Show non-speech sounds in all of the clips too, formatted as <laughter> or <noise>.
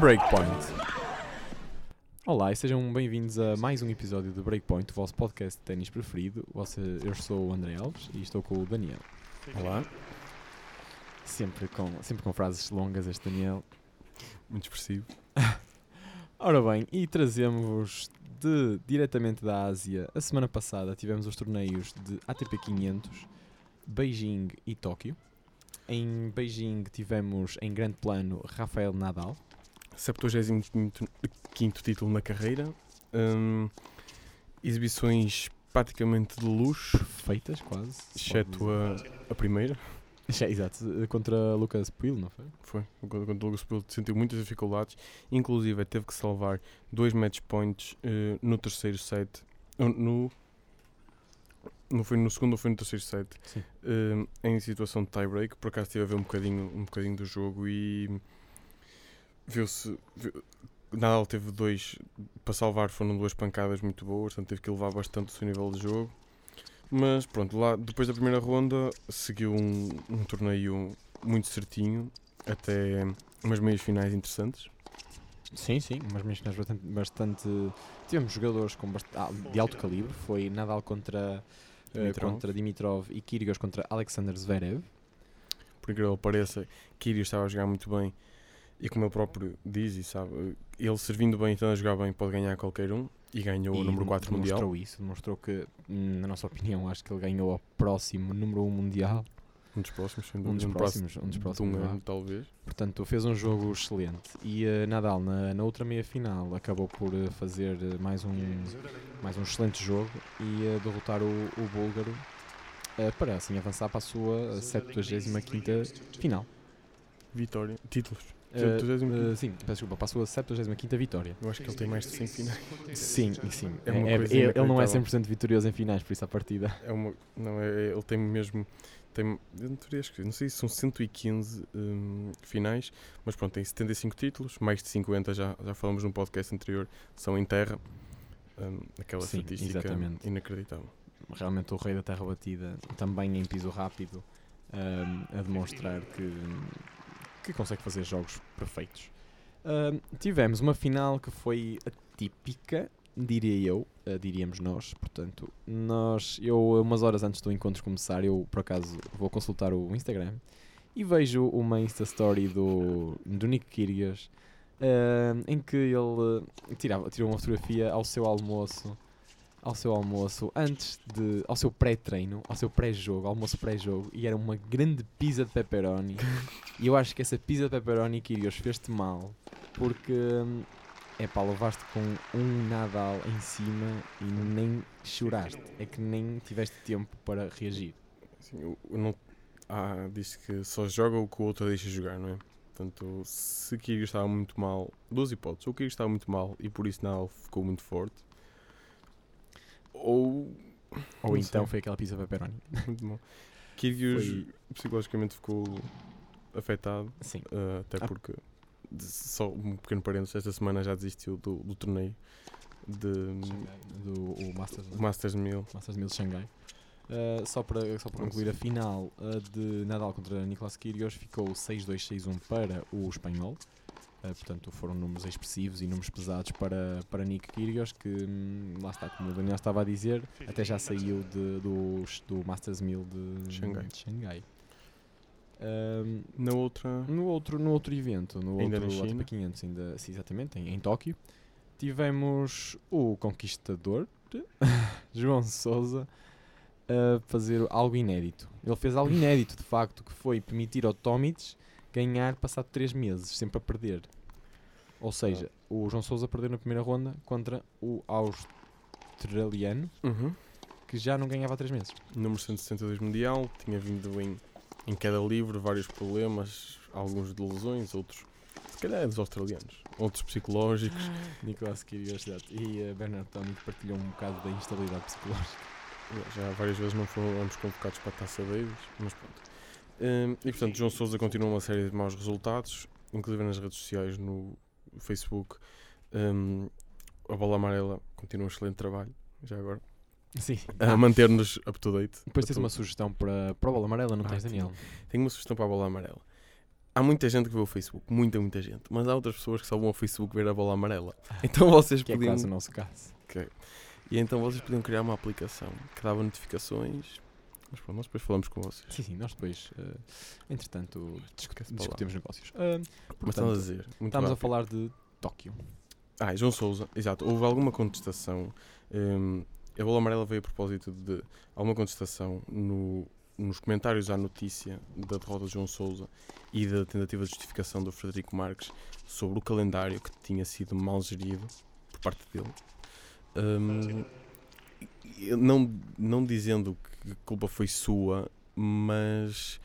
Breakpoint. Olá e sejam bem-vindos a mais um episódio do Breakpoint, o vosso podcast de ténis preferido. Você- eu sou o André Alves e estou com o Daniel. Olá, Sempre com, sempre com frases longas este Daniel. muito expressivo. <laughs> Ora bem, e trazemos de, diretamente da Ásia. A semana passada tivemos os torneios de ATP 500, Beijing e Tóquio. Em Beijing tivemos em grande plano Rafael Nadal. 75 título na carreira. Hum, exibições praticamente de luxo, Feitas quase. exceto a, a primeira. <laughs> Exato, contra Lucas Puil, não foi? Foi, o Lucas Pilo sentiu muitas dificuldades. Inclusive, teve que salvar dois match points eh, no terceiro set. Uh, No, não foi no segundo ou foi no terceiro set. Sim. eh, em situação de tie-break. Por acaso estive a ver um bocadinho, um bocadinho do jogo e viu-se. Viu, Nadal teve dois para salvar, foram duas pancadas muito boas, portanto teve que elevar bastante o seu nível de jogo. Mas pronto, lá depois da primeira ronda seguiu um, um torneio muito certinho, até umas meias finais interessantes. Sim, sim, mas mesmo bastante, bastante. Tivemos jogadores com bast- ah, de alto calibre. Foi Nadal contra eh, Dimitrov. contra Dimitrov e Kyrgios contra Alexander Zverev. Por incrível que pareça, Kyrgios estava a jogar muito bem e como ele próprio diz e sabe, ele servindo bem e estando a jogar bem pode ganhar qualquer um e ganhou o E número 4 mundial. demonstrou isso, demonstrou que, na nossa opinião, acho que ele ganhou ao próximo número 1 mundial. Um dos próximos, sem Um dúvida. dos próximos, um dos próximos. um ano, talvez. Portanto, fez um jogo excelente. E eh, Nadal, na, na outra meia final, acabou por eh, fazer eh, mais, um, mais um excelente jogo e eh, derrotar o, o búlgaro para assim avançar para a sua 75 final. Vitória. Títulos. 75º. eh, sim, peço desculpa, para a sua 75 vitória. Eu acho que ele tem mais de 100 finais. Sim, <laughs> sim. É uma É- é- ele não é inacreditável. 100% vitorioso em finais, por isso a partida. É uma, não, é, ele tem mesmo. Tem, eu não, teria escrito, não sei se são 115 hum, finais, mas pronto, tem 75 títulos, mais de 50 já, já falamos num podcast anterior, são em terra. Hum, aquela Sim, estatística exatamente. inacreditável. Realmente o rei da terra batida, também em piso rápido, ahm, a demonstrar que, que consegue fazer jogos perfeitos. Ahm, tivemos uma final que foi atípica, diria eu, ah, diríamos nós. Portanto, nós, eu, umas horas antes do encontro começar, eu por acaso vou consultar o Instagram e vejo uma Insta Story do, do Nick Kyrgios ahm, em que ele ah, tirava, tirou uma fotografia ao seu almoço ao seu almoço antes de ao seu pré-treino, ao seu pré-jogo, almoço pré-jogo, e era uma grande pizza de pepperoni. e eu acho que essa pizza de pepperoni Kyrgios fez-te mal, porque é pá, levaste com um Nadal em cima e nem choraste, é que nem tiveste tempo para reagir. Assim, eu- eu não, ah, diz que só joga o que o outro deixa jogar, não é? Portanto, se Kyrgios estava muito mal, duas hipóteses, ou Kyrgios estava muito mal e por isso Nadal ficou muito forte, ou Ou então sei. foi aquela pizza pepperoni. <laughs> muito mal. Kyrgios Foi- psicologicamente ficou afetado, Sim. uh, até Ah. porque, só um pequeno parênteses, esta semana já desistiu do, do torneio de Do o Masters, não é? Masters 1000. Masters 1000 de Xangai. Uh, só para, só para concluir a final uh, de Nadal contra Nicolas Kyrgios ficou 6-2, 6-1 para o espanhol. Uh, portanto, foram números expressivos e números pesados para, para Nick Kyrgios, que hum, lá está, como o Daniel estava a dizer, até já saiu de, do, do Masters 1000 de Xangai. de Xangai. Um, Na outra, no outro, no outro evento, no Ainda outro na China? ATP 500, ainda, sim, exatamente, em, em Tóquio, tivemos o conquistador, <laughs> João Souza, a fazer algo inédito. Ele fez algo inédito, de facto, que foi permitir ao Tomic ganhar passado 3 meses, sempre a perder. Ou seja, o João Souza perdeu na primeira ronda contra o australiano, uhum. que já não ganhava há 3 meses. número 162 mundial, tinha vindo em, em queda livre, vários problemas, alguns de lesões, outros, se calhar é dos australianos, outros psicológicos. Nicolas Kyrgios e uh, Bernard Tomic partilhou um bocado da instabilidade psicológica. Já várias vezes não fomos convocados para a Taça Davis, mas pronto. Hum, e portanto, João Sousa continua uma série de maus resultados, inclusive nas redes sociais, no Facebook. Hum, a bola amarela continua um excelente trabalho, já agora. Sim. A Ah, manter-nos up to date. depois tens uma sugestão para, para a bola amarela, não Ah, tens. Daniel? Tenho uma sugestão para a bola amarela. há muita gente que vê o Facebook, muita, muita gente, mas há outras pessoas que só vão ao Facebook ver a bola amarela. Então vocês Que é podiam. quase o nosso caso. E então vocês podiam criar uma aplicação que dava notificações. Mas pronto, nós depois falamos com vocês. Sim, sim, nós depois, eh, entretanto, discutimos negócios. Mas portanto, estamos a dizer. Estamos a rápido. falar de Tóquio. Ah, João Souza, exato. Houve alguma contestação. hum, a bola amarela veio a propósito de alguma contestação no- nos comentários à notícia da derrota de João Souza e da tentativa de justificação do Frederico Marques sobre o calendário que tinha sido mal gerido por parte dele. Hum, e- não, não dizendo que a culpa foi sua, mas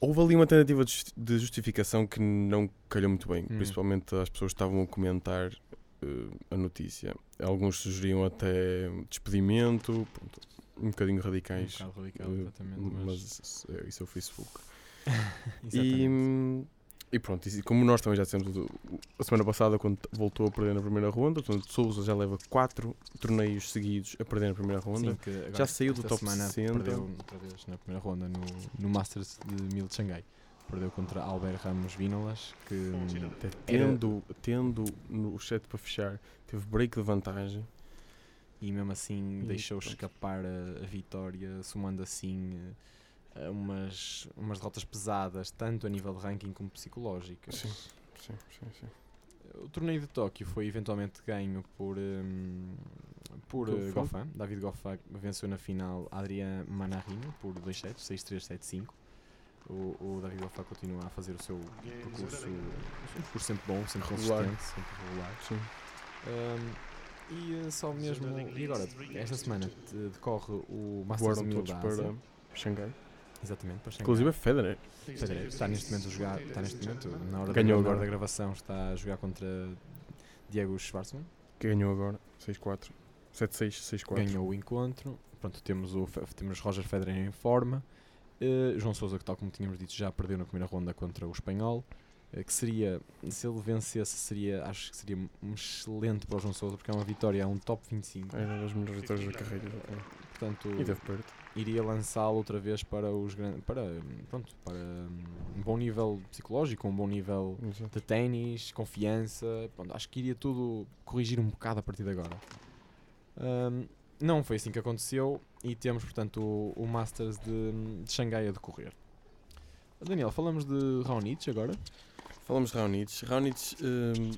houve ali uma tentativa de justi- de justificação que não calhou muito bem, Hum. principalmente as pessoas que estavam a comentar eh, a notícia. Alguns sugeriam até despedimento, pronto, um bocadinho Um radicais, bocado radical, exatamente. mas, Mas, isso é- é o Facebook. <laughs> E, exatamente. E pronto, e como nós também já dissemos a semana passada, quando voltou a perder na primeira ronda, portanto, Souza já leva 4 torneios seguidos a perder na primeira ronda. Sim, já saiu do top semana 60. Perdeu outra vez na primeira ronda no, no Masters de Mil de Xangai. Perdeu contra Albert Ramos Vínolas, que hum, tendo, tendo no set para fechar, teve break de vantagem. e mesmo assim E deixou pronto. escapar a, a vitória, somando assim eh, umas, umas derrotas pesadas, tanto a nível de ranking como psicológicas. Sim. Sim, sim, sim. O torneio de Tóquio foi eventualmente ganho por, hum, por eh, Goffin. David Goffin venceu na final Adrian Manarino por 2 sets, 6-3, 7-5. O, o David Goffin continua a fazer o seu percurso, sempre bom, sempre Regular. consistente, sempre regular. Sim. Hum, e eh, só mesmo. E agora, esta semana decorre o Masters Voaram 1000 todos da Ásia. para Xangai. Exatamente, para Xangai. Inclusive a Federer. Federer está neste momento a jogar, está neste momento, na hora, Ganhou da, agora. da gravação, está a jogar contra Diego Schwartzman. Que ganhou agora. 6-4. 7-6, 6-4. Ganhou o encontro. Pronto, temos, o, temos Roger Federer em forma. Eh, João Sousa, que tal como tínhamos dito, já perdeu na primeira ronda contra o espanhol. eh, que seria, se ele vencesse, seria, acho que seria um excelente para o João Sousa, porque é uma vitória, é um top 25. Era das melhores vitórias da carreira. é. Portanto, E teve perto. Iria lançá-lo outra vez para os grandes, para, pronto, para um bom nível psicológico, um bom nível Exato. de ténis, confiança. Pronto, acho que iria tudo corrigir um bocado a partir de agora. Hum, não foi assim que aconteceu e temos, portanto, o, o Masters de, de Xangai a decorrer. Daniel, falamos de Raonic agora. Falamos de Raonic. Raonic hum,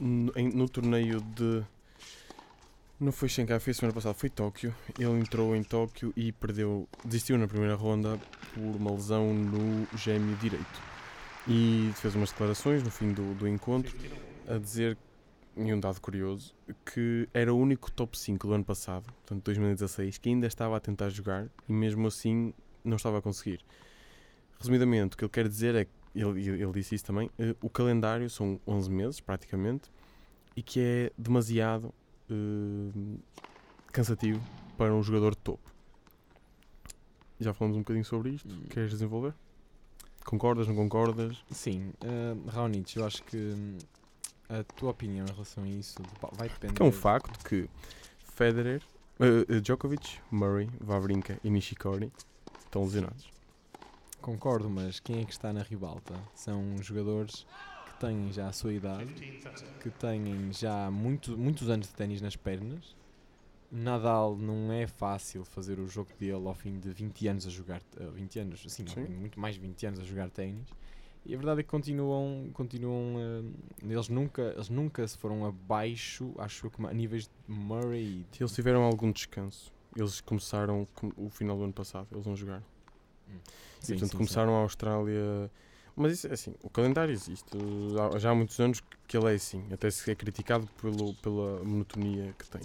no, no torneio de. Não foi Xangai, foi semana passada, foi Tóquio. Ele entrou em Tóquio e perdeu, desistiu na primeira ronda por uma lesão no gêmeo direito. E fez umas declarações no fim do, do encontro a dizer, e um dado curioso, que era o único top 5 do ano passado, portanto 2016, que ainda estava a tentar jogar e mesmo assim não estava a conseguir. Resumidamente, o que ele quer dizer é que, ele, ele disse isso também, eh, o calendário são 11 meses praticamente e que é demasiado eh, cansativo para um jogador de topo. Já falamos um bocadinho sobre isto. E- Queres desenvolver? Concordas, não concordas? Sim, uh, Raonic, eu acho que hum, a tua opinião em relação a isso vai depender. É um facto que Federer, eh, Djokovic, Murray, Wawrinka e Nishikori estão lesionados. Concordo, mas quem é que está na ribalta? São jogadores que têm já a sua idade, que têm já muito, muitos anos de ténis nas pernas. Nadal não é fácil fazer o jogo dele ao fim de 20 anos a jogar, eh, 20 anos, assim, Sim. muito mais de 20 anos a jogar ténis. E a verdade é que continuam, continuam eh, eles, nunca, eles nunca se foram abaixo, acho que a níveis de Murray e eles tiveram algum descanso, eles começaram com- o final do ano passado, eles vão jogar. Hum. E, Sim, portanto, sim, começaram a Austrália. Mas isso é assim, o calendário existe. Já há muitos anos que ele é assim. Até se é criticado pelo, pela monotonia que tem.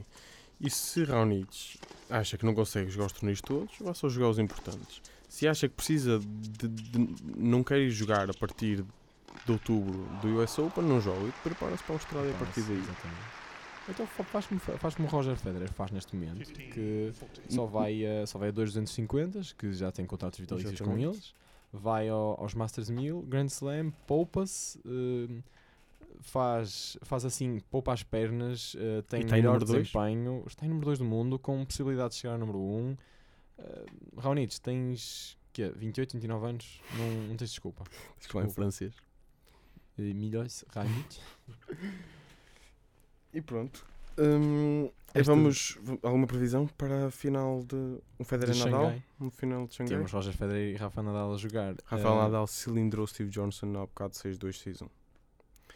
E se Raonic acha que não consegue jogar os torneios todos, vá só jogar os importantes. Se acha que precisa de, de- não quer ir jogar a partir de outubro do US Open, não joga e prepara-se para a Austrália a partir daí. Exatamente. Então fa- faz o Roger Federer faz neste momento, que só vai, a, só vai a 2,250, que já tem contratos vitalícios com eles, vai ao- aos Masters 1000, Grand Slam, poupa-se, eh, faz, faz assim, poupa as pernas, eh, tem em melhor número dois? desempenho, está em número 2 do mundo, com possibilidade de chegar ao número 1. Um. Uh, Raonic, tens que é 28, 29 anos, não, não tens desculpa. Lá em Desculpa. francês. Eh, Milhões, Raimit. <laughs> E pronto. Hum, vamos. Alguma previsão para a final de. Um Federer De Nadal? Xangai. Um final de Xangai? Temos Roger Federer e Rafa Nadal a jogar. Rafael Eh, Nadal cilindrou Steve Johnson há bocado 6-2 season.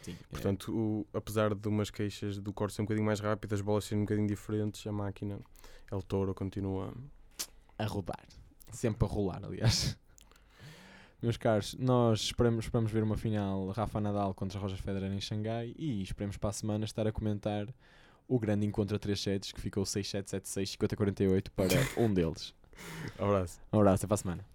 Sim, é, Portanto, o- apesar de umas queixas do corte ser um bocadinho mais rápido, as bolas serem um bocadinho diferentes, a máquina, El Toro continua. a rodar. Sempre a rolar, aliás. Meus caros, nós esperamos, esperamos ver uma final Rafa Nadal contra Roger Federer em Xangai e esperemos para a semana estar a comentar o grande encontro a 3 sets que ficou 6-7, 7-6, 50-48 para um deles. <laughs> Abraço. Um abraço, até para a semana.